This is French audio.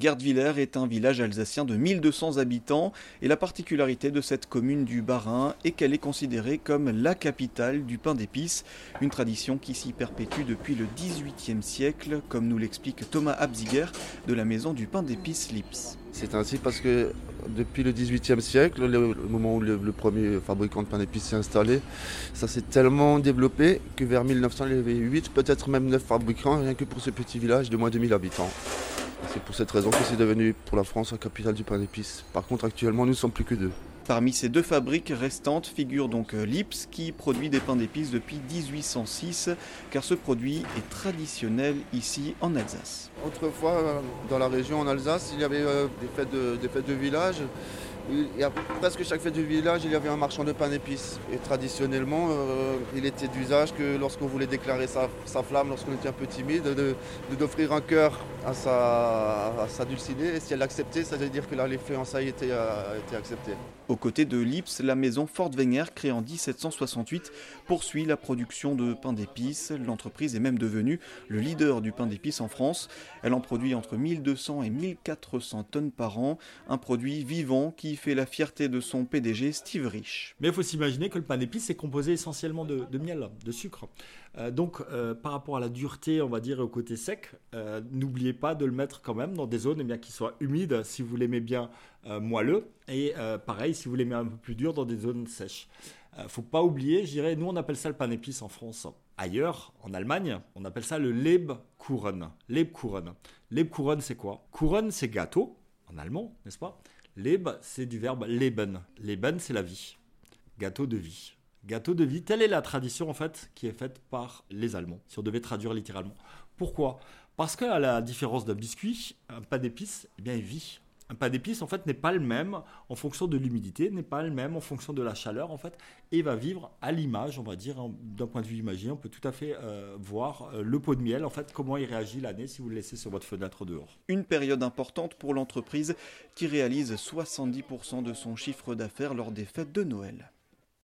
Gardviller est un village alsacien de 1200 habitants et la particularité de cette commune du Bas-Rhin est qu'elle est considérée comme la capitale du pain d'épices, une tradition qui s'y perpétue depuis le XVIIIe siècle, comme nous l'explique Thomas Abziger de la maison du pain d'épices Lips. C'est ainsi parce que depuis le XVIIIe siècle, le, moment où le, premier fabricant de pain d'épices s'est installé, ça s'est tellement développé que vers 1900, il y avait 8, peut-être même 9 fabricants, rien que pour ce petit village de moins de 1000 habitants. C'est pour cette raison que c'est devenu pour la France la capitale du pain d'épices. Par contre, actuellement, nous ne sommes plus que deux. Parmi ces deux fabriques restantes figure donc euh, Lips qui produit des pains d'épices depuis 1806 car ce produit est traditionnel ici en Alsace. Autrefois, euh, dans la région en Alsace, il y avait euh, des fêtes de, des fêtes de village il y a presque chaque fête du village, il y avait un marchand de pain d'épices. Et traditionnellement, euh, il était d'usage que lorsqu'on voulait déclarer sa, flamme, lorsqu'on était un peu timide, d'offrir un cœur à sa, à sa dulcinée. Et si elle l'acceptait, ça veut dire que là, les fiançailles étaient, euh, étaient acceptées. Aux côtés de Lips, la maison Wenger, créée en 1768, poursuit la production de pain d'épices. L'entreprise est même devenue le leader du pain d'épices en France. Elle en produit entre 1200 et 1400 tonnes par an, un produit vivant qui fait la fierté de son PDG Steve Rich. Mais il faut s'imaginer que le pain d'épices est composé essentiellement de, miel, de sucre. Euh, donc euh, par rapport à la dureté, on va dire, au côté sec, euh, pas de le mettre quand même dans des zones eh bien, qui soient humides si vous l'aimez bien moelleux. Et pareil, si vous l'aimez un peu plus dur, dans des zones sèches. faut pas oublier, je dirais, nous on appelle ça le pain d'épices en France. Ailleurs, en Allemagne, on appelle ça le Lebkuchen. Lebkuchen. Lebkuchen, c'est quoi? Kuchen, c'est gâteau, en allemand, n'est-ce pas? Leb, c'est du verbe leben. Leben, c'est la vie. Gâteau de vie. Gâteau de vie, telle est la tradition en fait qui est faite par les Allemands, si on devait traduire littéralement. Pourquoi? Parce qu'à la différence d'un biscuit, un pain d'épices, eh bien, il vit un pain d'épices en fait n'est pas le même en fonction de l'humidité, n'est pas le même en fonction de la chaleur en fait, et va vivre à l'image, on va dire, d'un point de vue imagé, on peut tout à fait euh, voir euh, le pot de miel en fait, comment il réagit l'année si vous le laissez sur votre fenêtre dehors. Une période importante pour l'entreprise qui réalise 70% de son chiffre d'affaires lors des fêtes de Noël.